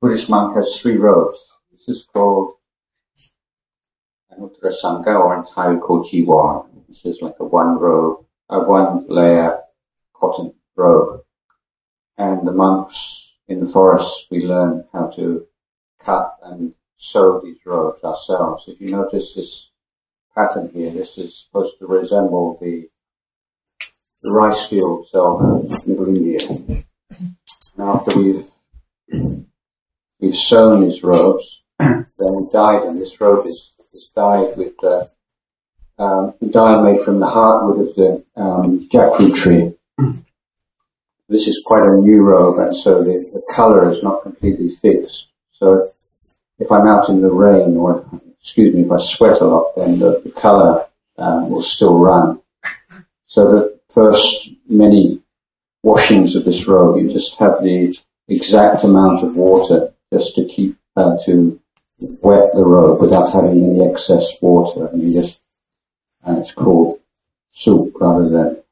Buddhist monk has three robes. This is called an uttarasanga, or called Jiwan. This is like a one robe, a one layer cotton robe. And the monks in the forest, we learn how to cut and sew these robes ourselves. If you notice this pattern here, this is supposed to resemble the, the rice fields of Middle India. And after we've we've sewn his robes, then he dye them. This robe is, is dyed with uh, um, dye made from the heartwood of the um, jackfruit tree. This is quite a new robe, and so the, the color is not completely fixed. So if I'm out in the rain, or excuse me, if I sweat a lot, then the, the color um, will still run. So the first many washings of this robe, you just have the exact amount of water just to keep uh, to wet the robe without having any excess water, and you just and it's called soup rather than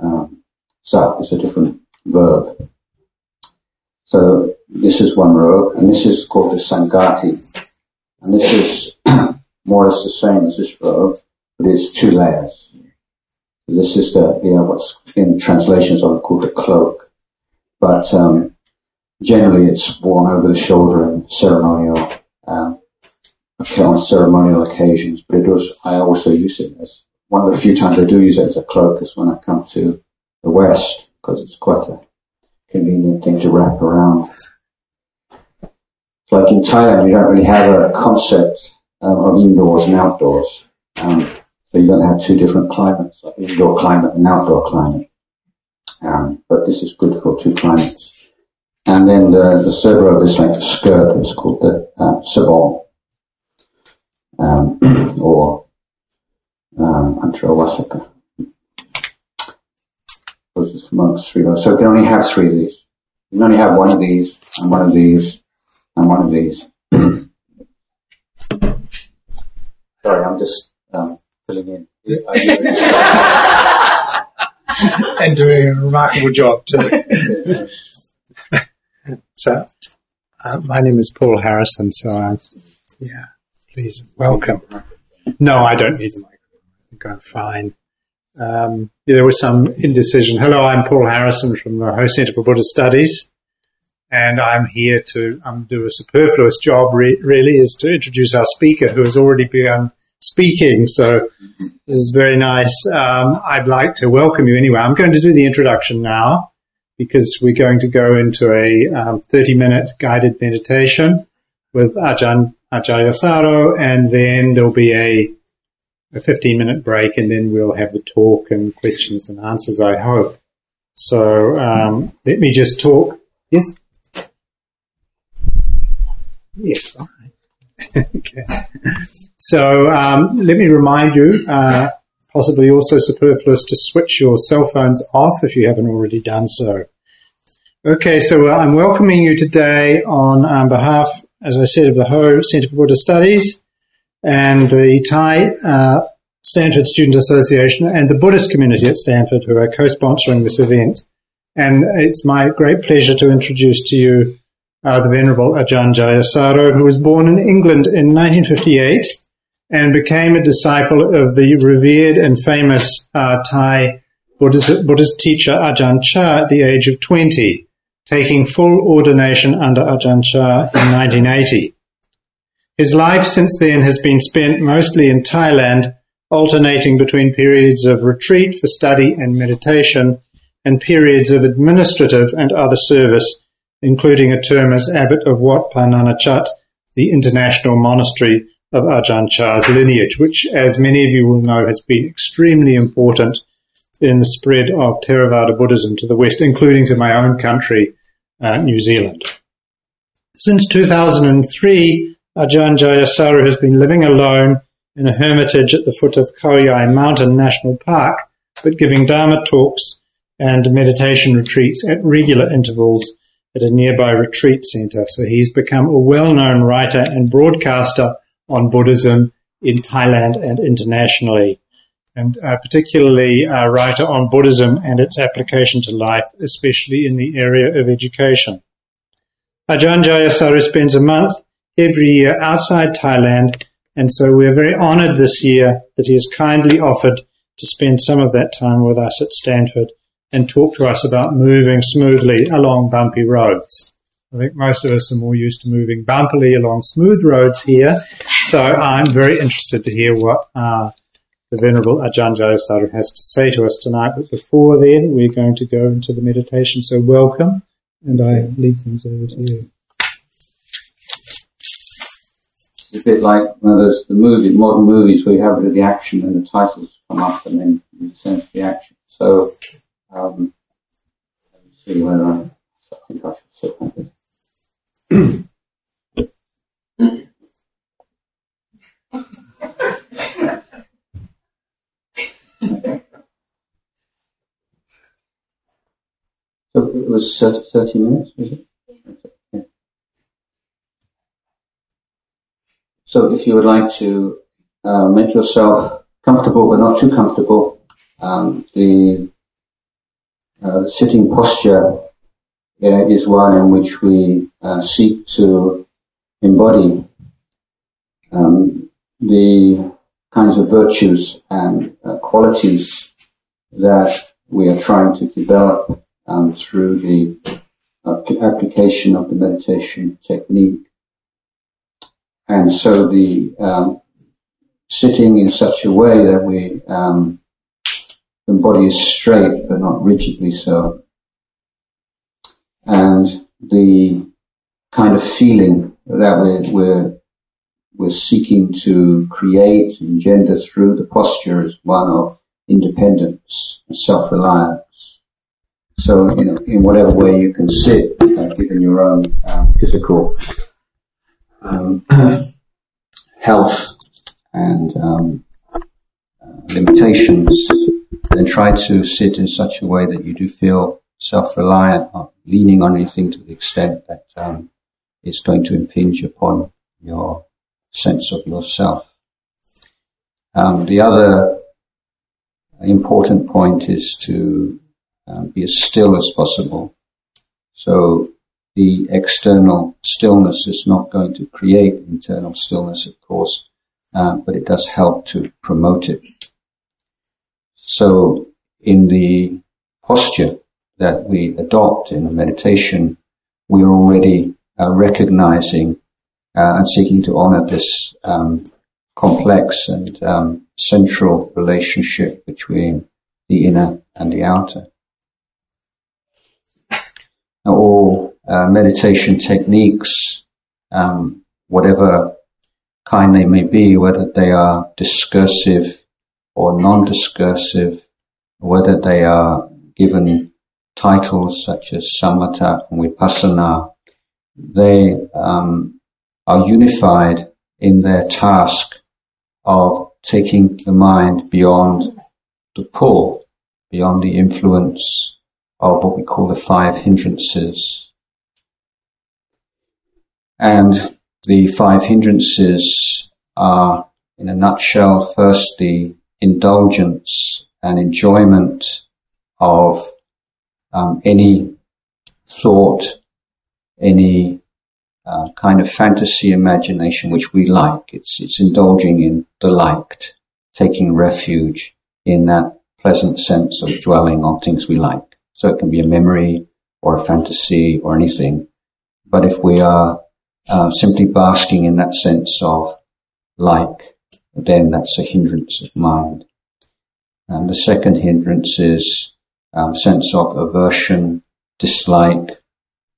um, sap. It's a different verb. So this is one robe, and this is called the sanghati, and this is more or less the same as this robe, but it's two layers. This is the you know what's in translations of called the cloak, but um, generally it's worn over the shoulder in ceremonial um, on ceremonial occasions. But it. I also use it as one of the few times I do use it as a cloak is when I come to the West because it's quite a convenient thing to wrap around. Like in Thailand, you don't really have a concept um, of indoors and outdoors. Um, so you don't have two different climates, like indoor climate and outdoor climate. Um, but this is good for two climates. And then the, the third robe is like a skirt, it's called the uh, sabon, um, or um, antaravasaka. Those are amongst three. So you can only have three of these. You can only have one of these, and one of these, and one of these. Sorry, I'm just um, filling in. and doing a remarkable job too. So, uh, my name is Paul Harrison. So, I, yeah, please welcome. No, I don't need a microphone. I think I'm fine. Um, there was some indecision. Hello, I'm Paul Harrison from the Ho Center for Buddhist Studies, and I'm here to um, do a superfluous job. Re- really, is to introduce our speaker, who has already begun speaking. So this is very nice. Um, I'd like to welcome you anyway. I'm going to do the introduction now because we're going to go into a um, 30 minute guided meditation with Ajahn Jayasaro, and then there'll be a, a 15 minute break, and then we'll have the talk and questions and answers, I hope. So um, let me just talk. Yes? Yes, all right. okay. So um, let me remind you. Uh, possibly also superfluous to switch your cell phones off if you haven't already done so. Okay, so uh, I'm welcoming you today on um, behalf, as I said, of the Ho Center for Buddhist Studies and the Thai uh, Stanford Student Association and the Buddhist community at Stanford who are co-sponsoring this event. And it's my great pleasure to introduce to you uh, the Venerable Ajahn Jayasaro, who was born in England in 1958 and became a disciple of the revered and famous uh, Thai Buddhist, Buddhist, teacher Ajahn Chah at the age of 20, taking full ordination under Ajahn Chah in 1980. His life since then has been spent mostly in Thailand, alternating between periods of retreat for study and meditation and periods of administrative and other service, including a term as abbot of Wat Pah Nanachat, the international monastery of Ajahn Chah's lineage, which, as many of you will know, has been extremely important in the spread of Theravada Buddhism to the West, including to my own country, uh, New Zealand. Since 2003, Ajahn Jayasaro has been living alone in a hermitage at the foot of Khao Yai Mountain National Park, but giving Dharma talks and meditation retreats at regular intervals at a nearby retreat center. So he's become a well-known writer and broadcaster on Buddhism in Thailand and internationally, and uh, particularly a writer on Buddhism and its application to life, especially in the area of education. Ajahn Jayasaro spends a month every year outside Thailand, and so we're very honored this year that he has kindly offered to spend some of that time with us at Stanford and talk to us about moving smoothly along bumpy roads. I think most of us are more used to moving bumpily along smooth roads here, so I'm very interested to hear what uh, the Venerable Ajahn Jayasaro has to say to us tonight. But before then, we're going to go into the meditation, so welcome, and I leave things over to you. It's a bit like one of those the movie, modern movies where you have the action and the titles come up and then you sense the action. So, um, let me see whether I, I think I should sit like this. So it was 30, 30 minutes, was it? So if you would like to uh, make yourself comfortable but not too comfortable, um, the uh, sitting posture uh, is one in which we uh, seek to embody um, the kinds of virtues and uh, qualities that we are trying to develop um, through the application of the meditation technique. And so the um, sitting in such a way that we um, the body is straight but not rigidly so, and the kind of feeling that we're, we're we're seeking to create and gender through the posture is one of independence and self-reliance. So, you know, in whatever way you can sit, uh, given your own um, physical um, health and um, uh, limitations, then try to sit in such a way that you do feel self-reliant, not leaning on anything to the extent that um, it's going to impinge upon your sense of yourself. Um, the other important point is to um, be as still as possible. So the external stillness is not going to create internal stillness, of course, uh, but it does help to promote it. So in the posture that we adopt in a meditation, we are already uh, recognizing uh, and seeking to honor this um, complex and um, central relationship between the inner and the outer. All uh, meditation techniques, um, whatever kind they may be, whether they are discursive or non-discursive, whether they are given titles such as samatha and vipassana, they um, are unified in their task of taking the mind beyond the pull, beyond the influence of what we call the five hindrances. And the five hindrances are, in a nutshell, first the indulgence and enjoyment of um, any thought, any uh, kind of fantasy imagination which we like. It's, it's indulging in the liked, taking refuge in that pleasant sense of dwelling on things we like. So it can be a memory or a fantasy or anything. But if we are uh, simply basking in that sense of like, then that's a hindrance of mind. And the second hindrance is um, sense of aversion, dislike,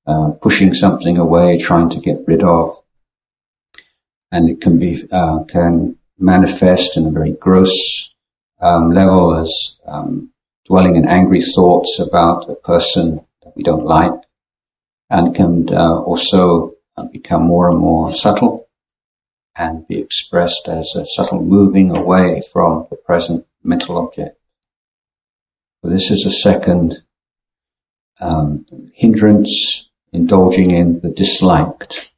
uh, pushing something away, trying to get rid of, and it can be uh, can manifest in a very gross um, level as um, dwelling in angry thoughts about a person that we don't like, and can uh, also uh, become more and more subtle and be expressed as a subtle moving away from the present mental object. This is a second um, hindrance indulging in the disliked.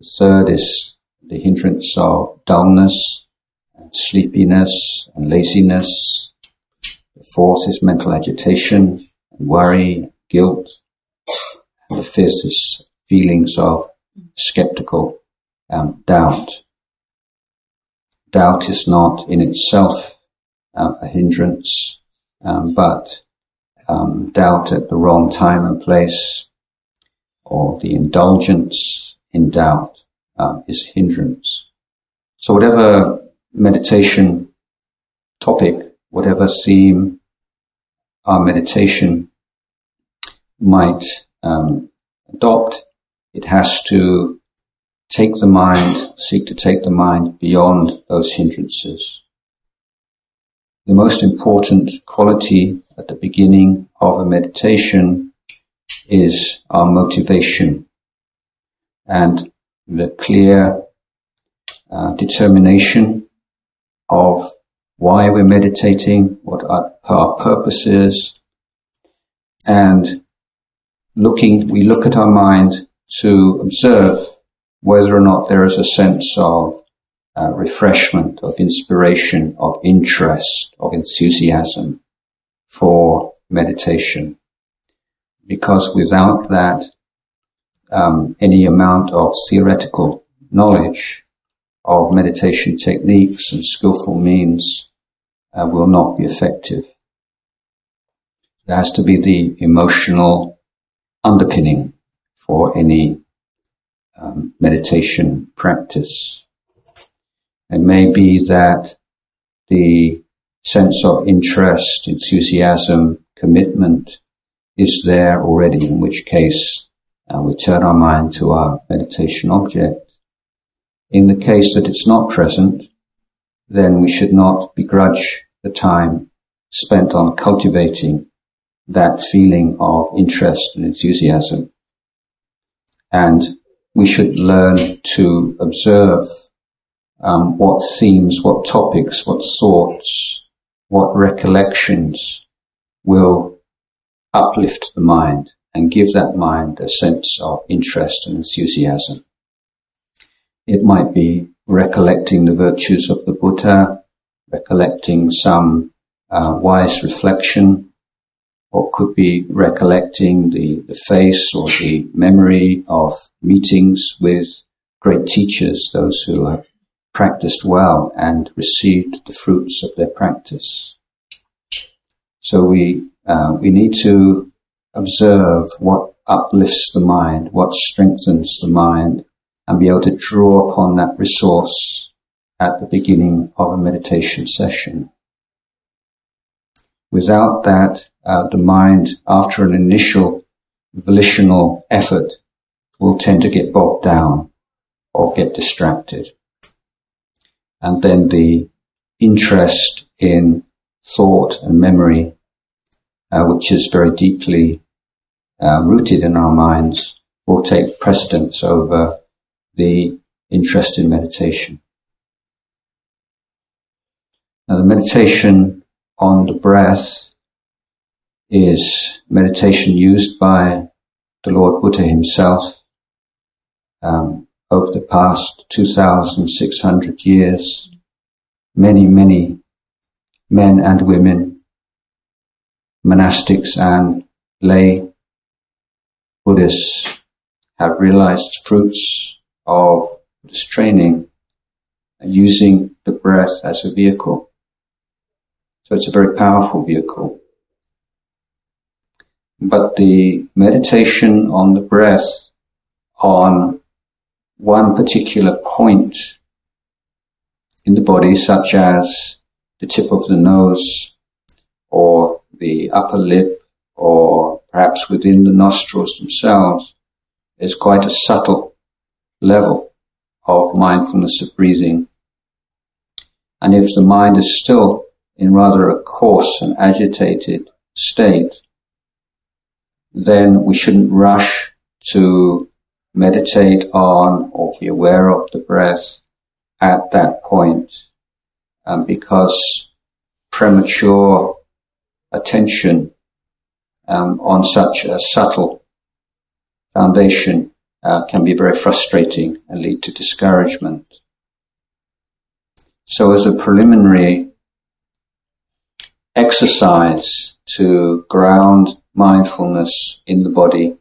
The third is the hindrance of dullness, and sleepiness, and laziness. Is mental agitation, worry, guilt. The is feelings of skeptical um, doubt. Doubt is not in itself uh, a hindrance, um, but um, doubt at the wrong time and place, or the indulgence in doubt uh, is hindrance. So whatever meditation topic, whatever theme our meditation might um, adopt, it has to take the mind, seek to take the mind beyond those hindrances. The most important quality at the beginning of a meditation is our motivation and the clear uh, determination of why we're meditating, what our, our purpose is, and looking, we look at our mind to observe whether or not there is a sense of uh, refreshment, of inspiration, of interest, of enthusiasm for meditation. Because without that, um, any amount of theoretical knowledge of meditation techniques and skillful means uh, will not be effective. There has to be the emotional underpinning for any um, meditation practice. It may be that the sense of interest, enthusiasm, commitment is there already, in which case uh, we turn our mind to our meditation object. In the case that it's not present, then we should not begrudge the time spent on cultivating that feeling of interest and enthusiasm. And we should learn to observe um, what themes, what topics, what thoughts, what recollections will uplift the mind and give that mind a sense of interest and enthusiasm. It might be recollecting the virtues of the Buddha, recollecting some uh, wise reflection, or could be recollecting the, the face or the memory of meetings with great teachers, those who have practiced well and received the fruits of their practice. So we uh, we need to observe what uplifts the mind, what strengthens the mind, and be able to draw upon that resource at the beginning of a meditation session. Without that, uh, the mind, after an initial volitional effort, will tend to get bogged down or get distracted. And then the interest in thought and memory, uh, which is very deeply uh, rooted in our minds, will take precedence over the interest in meditation. Now, the meditation on the breath is meditation used by the Lord Buddha himself um, over the past 2,600 years. Many, many men and women, monastics and lay Buddhists have realized fruits of this training using the breath as a vehicle. So it's a very powerful vehicle. But the meditation on the breath on one particular point in the body, such as the tip of the nose or the upper lip or perhaps within the nostrils themselves, is quite a subtle level of mindfulness of breathing. And if the mind is still in rather a coarse and agitated state, then we shouldn't rush to meditate on or be aware of the breath at that point, um, because premature attention um, on such a subtle foundation uh, can be very frustrating and lead to discouragement. So as a preliminary exercise to ground mindfulness in the body,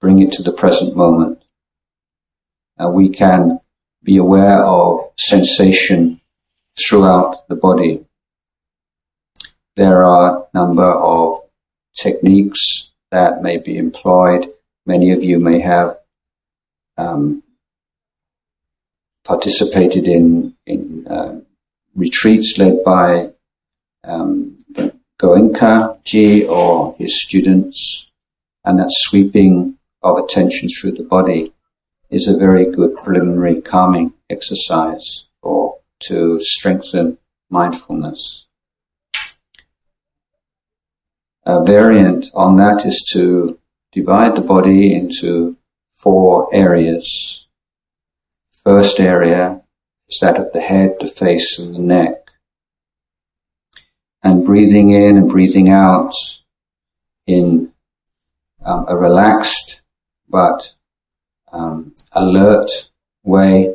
bring it to the present moment. And we can be aware of sensation throughout the body. There are a number of techniques that may be employed. Many of you may have um, participated in, in uh, retreats led by um, Goenka Ji or his students, and that sweeping of attention through the body is a very good preliminary calming exercise or to strengthen mindfulness. A variant on that is to divide the body into four areas. First area is that of the head, the face, and the neck and breathing in and breathing out in um, a relaxed but um, alert way.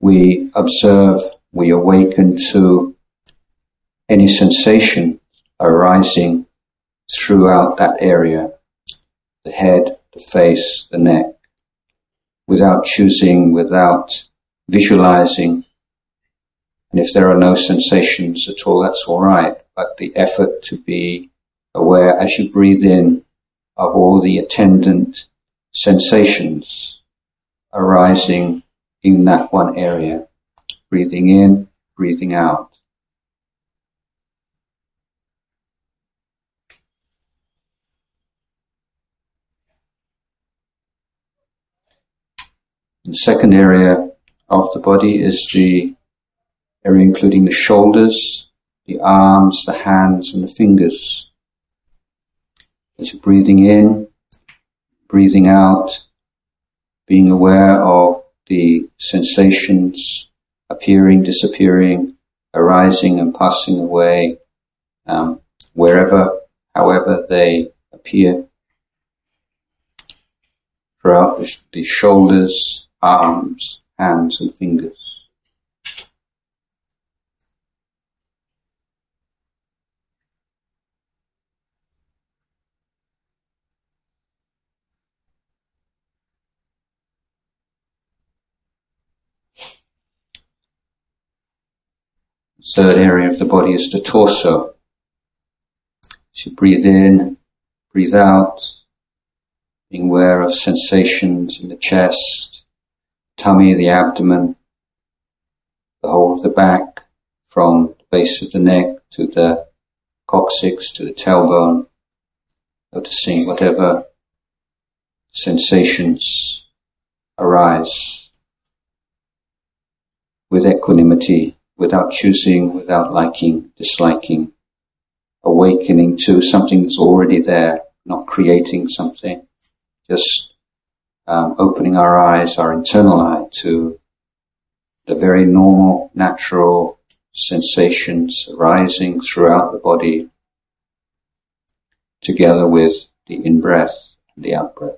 We observe, we awaken to any sensation arising throughout that area the head, the face, the neck without choosing, without visualizing, and if there are no sensations at all, that's all right. But the effort to be aware as you breathe in of all the attendant sensations arising in that one area. Breathing in, breathing out. The second area of the body is the area including the shoulders, the arms, the hands, and the fingers. You're breathing in, breathing out, being aware of the sensations appearing, disappearing, arising and passing away, um, wherever, however they appear. Throughout the, the shoulders, arms, hands, and fingers. third area of the body is the torso. You breathe in, breathe out, being aware of sensations in the chest, tummy, the abdomen, the whole of the back, from the base of the neck to the coccyx to the tailbone, noticing whatever sensations arise with equanimity without choosing, without liking, disliking, awakening to something that's already there, not creating something, just um, opening our eyes, our internal eye to the very normal, natural sensations arising throughout the body, together with the in breath and the out breath.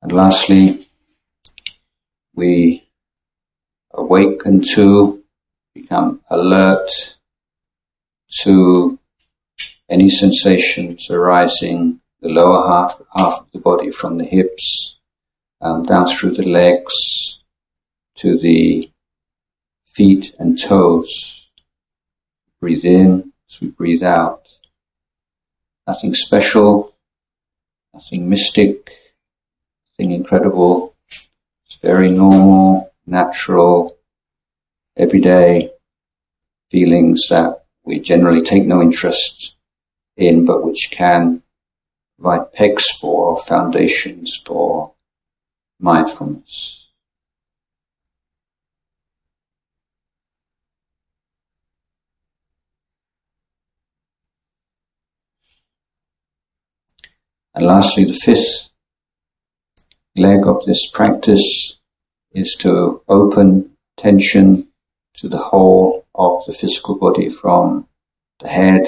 And lastly, we awaken to, become alert to any sensations arising the lower half, half of the body from the hips um, down through the legs to the feet and toes. Breathe in as we breathe out. Nothing special, nothing mystic, nothing incredible. Very normal, natural, everyday feelings that we generally take no interest in, but which can provide pegs for or foundations for mindfulness. And lastly, the fifth leg of this practice is to open attention to the whole of the physical body from the head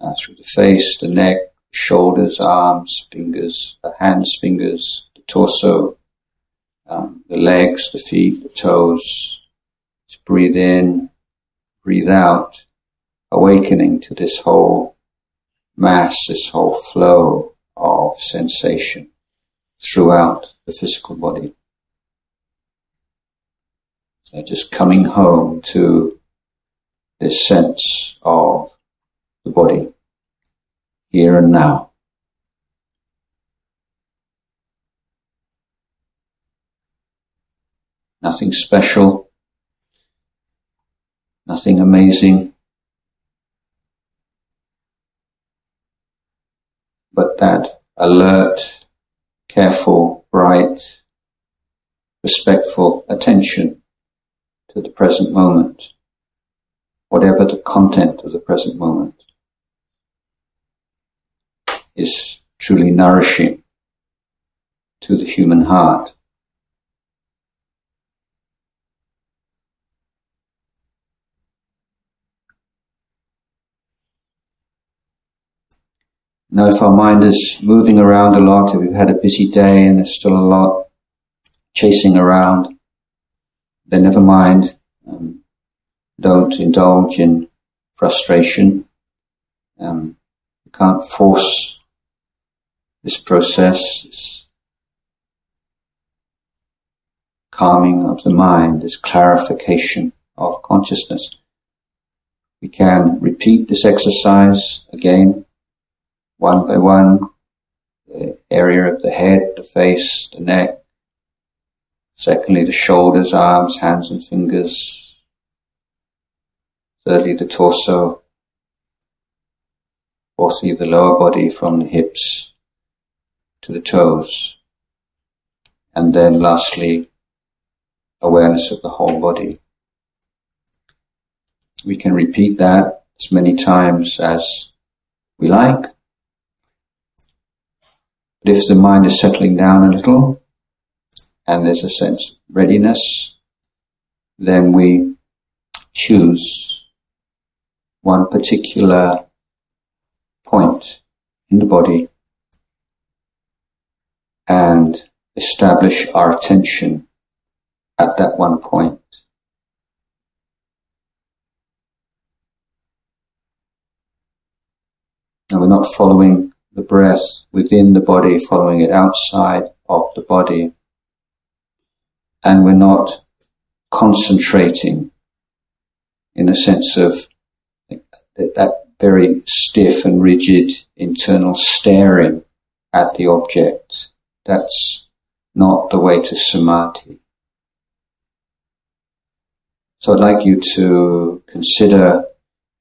uh, through the face, the neck, shoulders, arms, fingers, the hands, fingers, the torso, um, the legs, the feet, the toes. Just breathe in, breathe out, awakening to this whole mass, this whole flow of sensation throughout the physical body. So just coming home to this sense of the body here and now. Nothing special, nothing amazing, but that alert, careful, bright, respectful attention to the present moment, whatever the content of the present moment, is truly nourishing to the human heart. Now, if our mind is moving around a lot, if we've had a busy day and there's still a lot chasing around, then never mind. Um, don't indulge in frustration. Um, you can't force this process, this calming of the mind, this clarification of consciousness. We can repeat this exercise again one by one, the area of the head, the face, the neck. Secondly, the shoulders, arms, hands and fingers. Thirdly, the torso. Fourthly, the lower body from the hips to the toes. And then lastly, awareness of the whole body. We can repeat that as many times as we like. But if the mind is settling down a little and there's a sense of readiness, then we choose one particular point in the body and establish our attention at that one point. Now we're not following the breath within the body, following it outside of the body. And we're not concentrating in a sense of that very stiff and rigid internal staring at the object. That's not the way to samadhi. So I'd like you to consider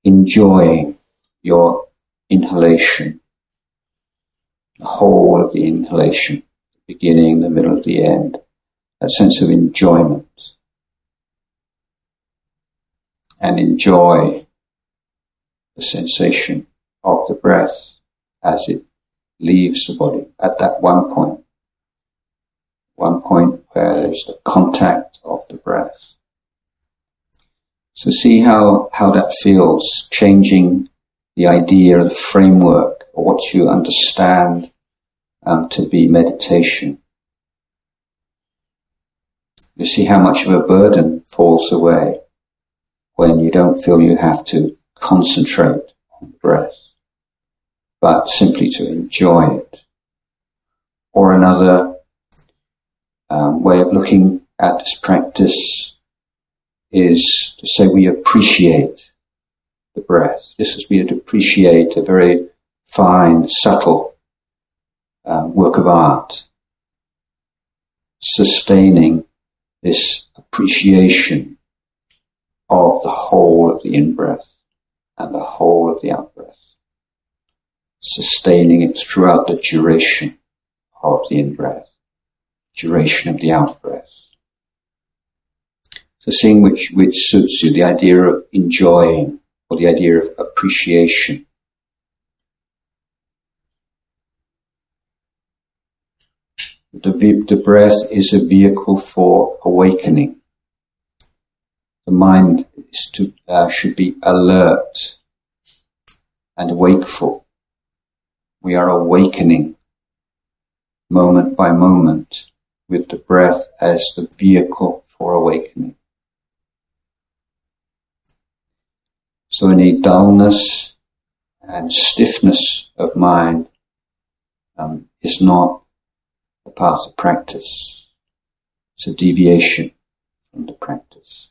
enjoying your inhalation the whole of the inhalation, the beginning, the middle, the end, that sense of enjoyment. And enjoy the sensation of the breath as it leaves the body at that one point. One point where there's the contact of the breath. So see how, how that feels, changing the idea, the framework or what you understand um, to be meditation. You see how much of a burden falls away when you don't feel you have to concentrate on the breath, but simply to enjoy it. Or another um, way of looking at this practice is to say we appreciate the breath. This is we appreciate a very fine, subtle um, work of art, sustaining this appreciation of the whole of the in breath and the whole of the out breath, sustaining it throughout the duration of the in breath, duration of the out breath. So seeing which, which suits you, the idea of enjoying or the idea of appreciation The, breath is a vehicle for awakening. The mind to, uh, should be alert and wakeful. We are awakening moment by moment with the breath as the vehicle for awakening. So any dullness and stiffness of mind um, is not a part of practice. It's a deviation from the practice.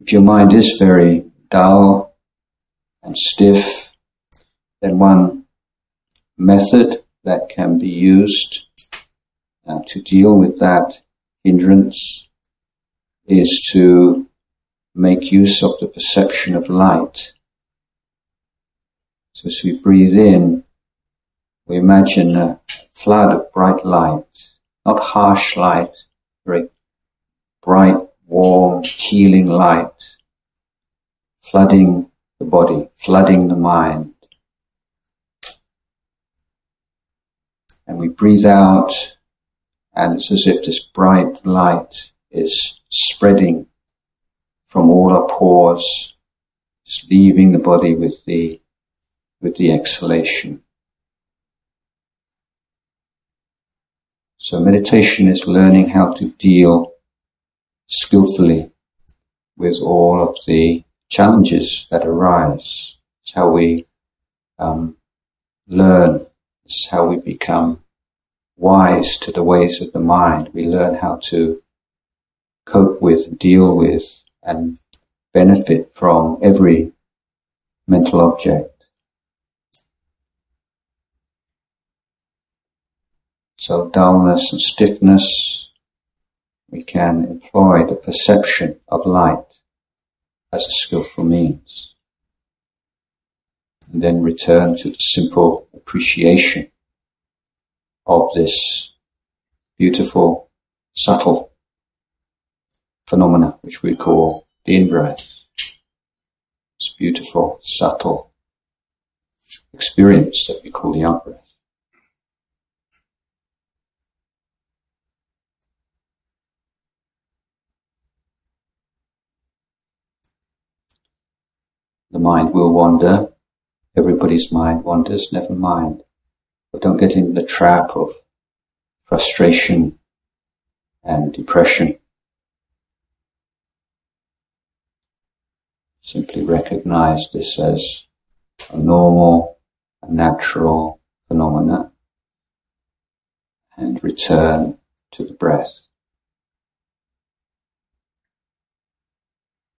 If your mind is very dull and stiff, then one method that can be used uh, to deal with that hindrance is to make use of the perception of light. So as we breathe in, we imagine a flood of bright light, not harsh light, very bright, warm, healing light, flooding the body, flooding the mind. And we breathe out, and it's as if this bright light is spreading from all our pores, just leaving the body with the, with the exhalation. So meditation is learning how to deal skillfully with all of the challenges that arise. It's how we um, learn. It's how we become wise to the ways of the mind. We learn how to cope with, deal with, and benefit from every mental object. So dullness and stiffness, we can employ the perception of light as a skillful means. And then return to the simple appreciation of this beautiful, subtle phenomena which we call the in-breath. This beautiful, subtle experience that we call the out-breath. The mind will wander. Everybody's mind wanders, never mind. But don't get into the trap of frustration and depression. Simply recognize this as a normal, a natural phenomena and return to the breath.